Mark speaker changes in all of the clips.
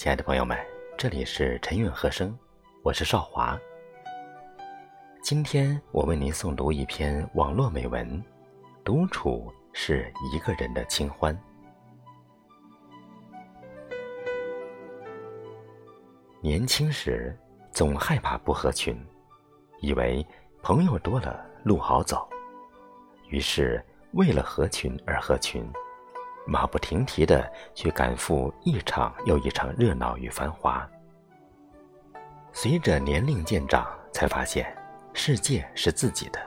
Speaker 1: 亲爱的朋友们，这里是陈韵和声，我是少华。今天我为您诵读一篇网络美文，《独处是一个人的清欢》。年轻时总害怕不合群，以为朋友多了路好走，于是为了合群而合群。马不停蹄地去赶赴一场又一场热闹与繁华。随着年龄渐长，才发现世界是自己的，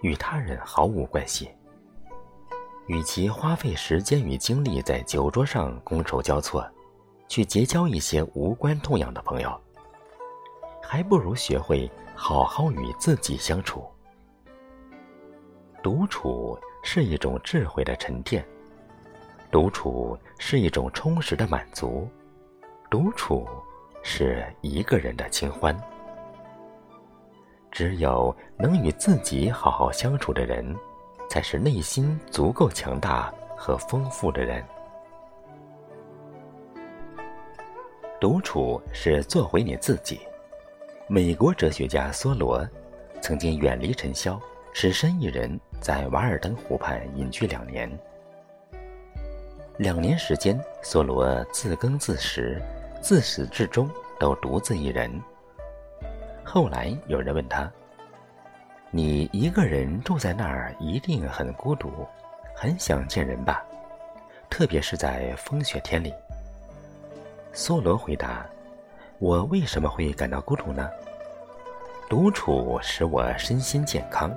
Speaker 1: 与他人毫无关系。与其花费时间与精力在酒桌上觥筹交错，去结交一些无关痛痒的朋友，还不如学会好好与自己相处。独处是一种智慧的沉淀。独处是一种充实的满足，独处是一个人的清欢。只有能与自己好好相处的人，才是内心足够强大和丰富的人。独处是做回你自己。美国哲学家梭罗曾经远离尘嚣，只身一人在瓦尔登湖畔隐居两年。两年时间，梭罗自耕自食，自始至终都独自一人。后来有人问他：“你一个人住在那儿，一定很孤独，很想见人吧？特别是在风雪天里。”梭罗回答：“我为什么会感到孤独呢？独处使我身心健康，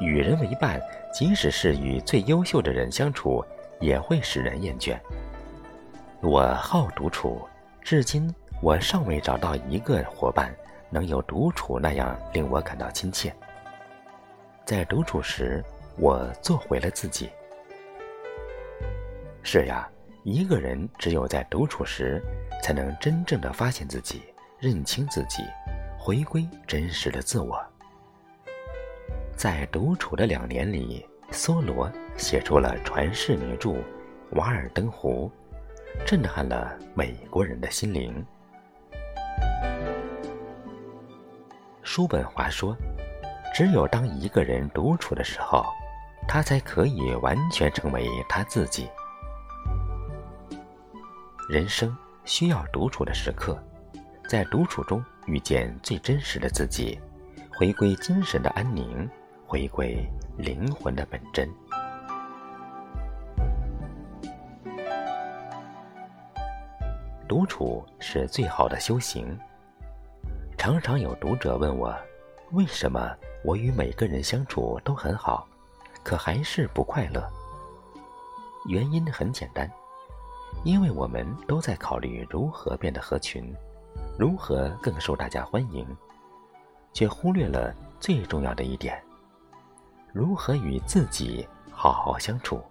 Speaker 1: 与人为伴，即使是与最优秀的人相处。”也会使人厌倦。我好独处，至今我尚未找到一个伙伴能有独处那样令我感到亲切。在独处时，我做回了自己。是呀，一个人只有在独处时，才能真正的发现自己，认清自己，回归真实的自我。在独处的两年里。梭罗写出了传世名著《瓦尔登湖》，震撼了美国人的心灵。叔本华说：“只有当一个人独处的时候，他才可以完全成为他自己。”人生需要独处的时刻，在独处中遇见最真实的自己，回归精神的安宁，回归。灵魂的本真，独处是最好的修行。常常有读者问我，为什么我与每个人相处都很好，可还是不快乐？原因很简单，因为我们都在考虑如何变得合群，如何更受大家欢迎，却忽略了最重要的一点。如何与自己好好相处？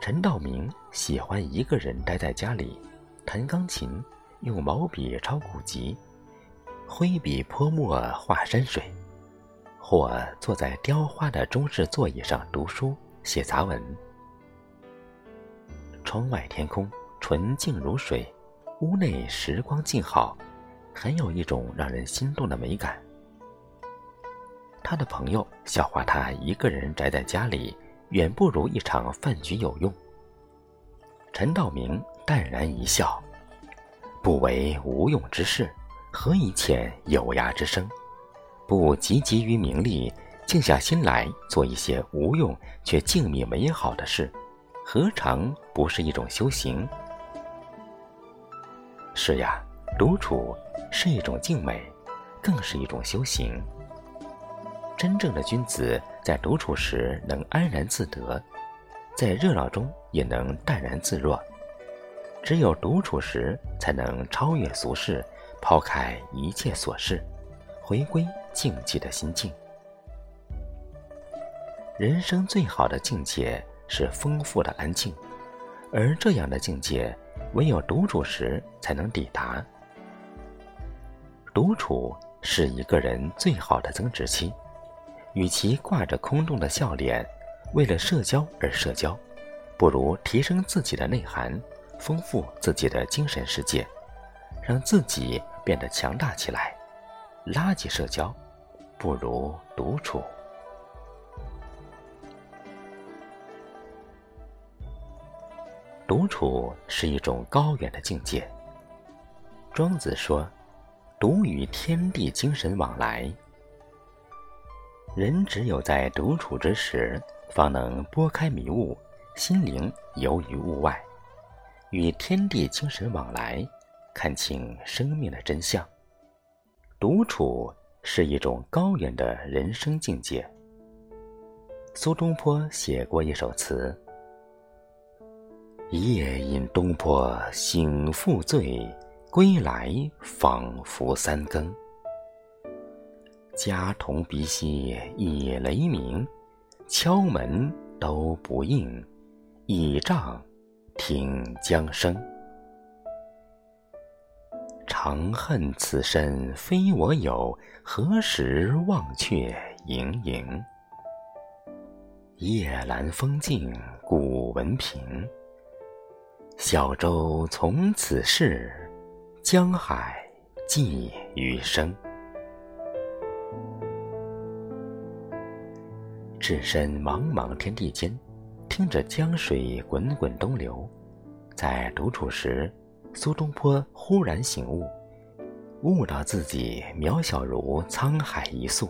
Speaker 1: 陈道明喜欢一个人待在家里，弹钢琴，用毛笔抄古籍，挥笔泼墨画山水，或坐在雕花的中式座椅上读书写杂文。窗外天空纯净如水，屋内时光静好，很有一种让人心动的美感。他的朋友笑话他一个人宅在家里，远不如一场饭局有用。陈道明淡然一笑：“不为无用之事，何以遣有涯之生？不汲汲于名利，静下心来做一些无用却静谧美好的事，何尝不是一种修行？”是呀，独处是一种静美，更是一种修行。真正的君子在独处时能安然自得，在热闹中也能淡然自若。只有独处时，才能超越俗世，抛开一切琐事，回归静寂的心境。人生最好的境界是丰富的安静，而这样的境界，唯有独处时才能抵达。独处是一个人最好的增值期。与其挂着空洞的笑脸，为了社交而社交，不如提升自己的内涵，丰富自己的精神世界，让自己变得强大起来。垃圾社交，不如独处。独处是一种高远的境界。庄子说：“独与天地精神往来。”人只有在独处之时，方能拨开迷雾，心灵游于物外，与天地精神往来，看清生命的真相。独处是一种高远的人生境界。苏东坡写过一首词：“夜饮东坡醒复醉，归来仿佛三更。”家童鼻息已雷鸣，敲门都不应，倚杖听江声。长恨此身非我有，何时忘却营营？夜阑风静古闻平，小舟从此逝，江海寄余生。置身茫茫天地间，听着江水滚滚东流，在独处时，苏东坡忽然醒悟，悟到自己渺小如沧海一粟，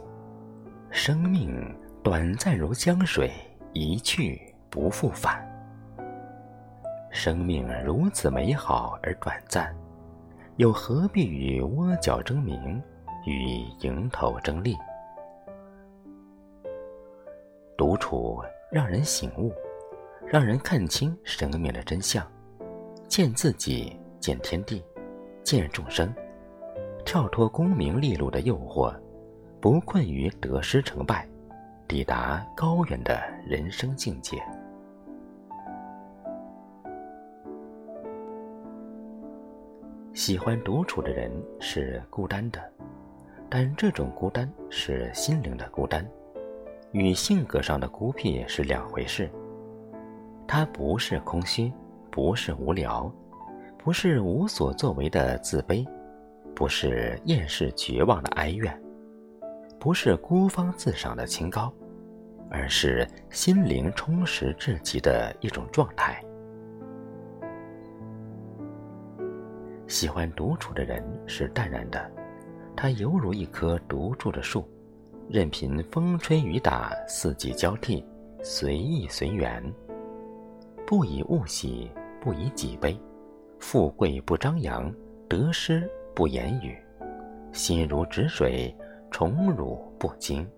Speaker 1: 生命短暂如江水一去不复返。生命如此美好而短暂，又何必与窝角争鸣，与蝇头争利？独处让人醒悟，让人看清生命的真相，见自己，见天地，见众生，跳脱功名利禄的诱惑，不困于得失成败，抵达高远的人生境界。喜欢独处的人是孤单的，但这种孤单是心灵的孤单。与性格上的孤僻是两回事。它不是空虚，不是无聊，不是无所作为的自卑，不是厌世绝望的哀怨，不是孤芳自赏的清高，而是心灵充实至极的一种状态。喜欢独处的人是淡然的，他犹如一棵独住的树。任凭风吹雨打，四季交替，随意随缘。不以物喜，不以己悲，富贵不张扬，得失不言语，心如止水，宠辱不惊。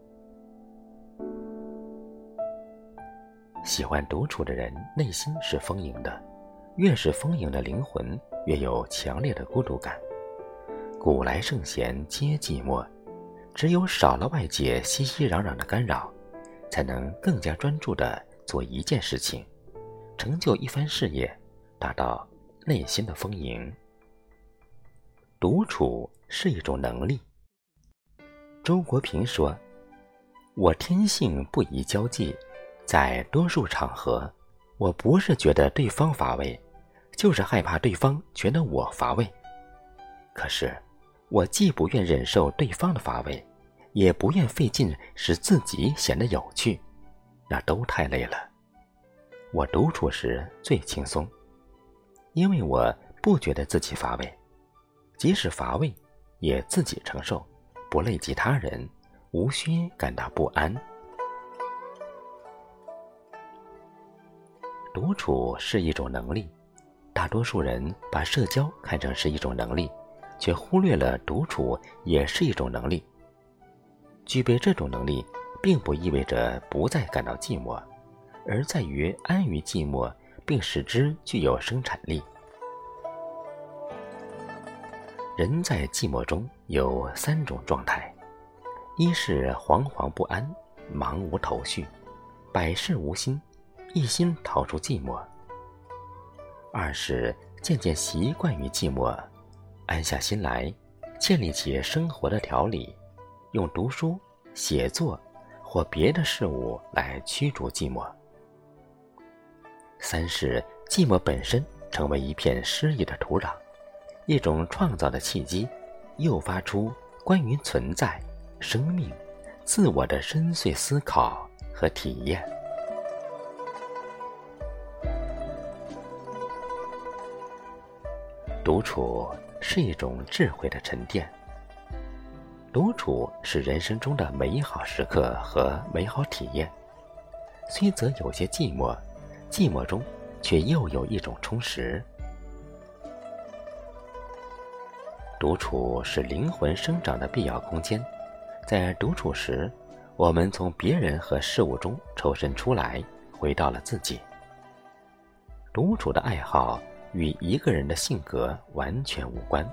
Speaker 1: 喜欢独处的人，内心是丰盈的，越是丰盈的灵魂，越有强烈的孤独感。古来圣贤皆寂寞。只有少了外界熙熙攘攘的干扰，才能更加专注地做一件事情，成就一番事业，达到内心的丰盈。独处是一种能力。周国平说：“我天性不宜交际，在多数场合，我不是觉得对方乏味，就是害怕对方觉得我乏味。可是。”我既不愿忍受对方的乏味，也不愿费劲使自己显得有趣，那都太累了。我独处时最轻松，因为我不觉得自己乏味，即使乏味，也自己承受，不累及他人，无需感到不安。独处是一种能力，大多数人把社交看成是一种能力。却忽略了独处也是一种能力。具备这种能力，并不意味着不再感到寂寞，而在于安于寂寞，并使之具有生产力。人在寂寞中有三种状态：一是惶惶不安、茫无头绪、百事无心，一心逃出寂寞；二是渐渐习惯于寂寞。安下心来，建立起生活的条理，用读书、写作或别的事物来驱逐寂寞。三是寂寞本身成为一片诗意的土壤，一种创造的契机，诱发出关于存在、生命、自我的深邃思考和体验。独处是一种智慧的沉淀。独处是人生中的美好时刻和美好体验，虽则有些寂寞，寂寞中却又有一种充实。独处是灵魂生长的必要空间，在独处时，我们从别人和事物中抽身出来，回到了自己。独处的爱好。与一个人的性格完全无关。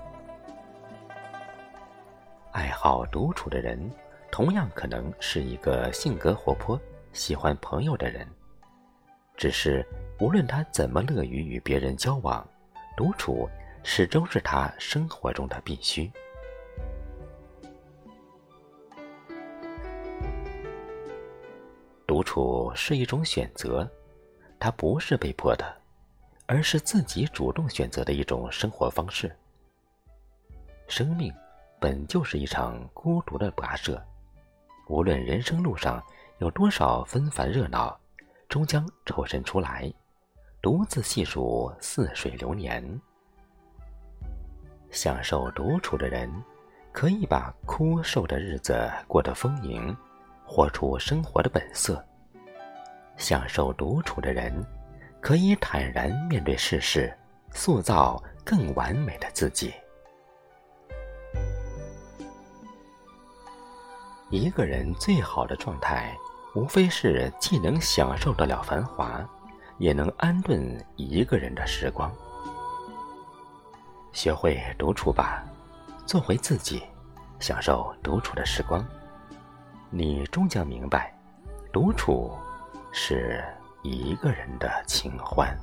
Speaker 1: 爱好独处的人，同样可能是一个性格活泼、喜欢朋友的人。只是无论他怎么乐于与别人交往，独处始终是他生活中的必须。独处是一种选择，它不是被迫的。而是自己主动选择的一种生活方式。生命本就是一场孤独的跋涉，无论人生路上有多少纷繁热闹，终将抽身出来，独自细数似水流年。享受独处的人，可以把枯瘦的日子过得丰盈，活出生活的本色。享受独处的人。可以坦然面对世事，塑造更完美的自己。一个人最好的状态，无非是既能享受得了繁华，也能安顿一个人的时光。学会独处吧，做回自己，享受独处的时光。你终将明白，独处是。一个人的清欢。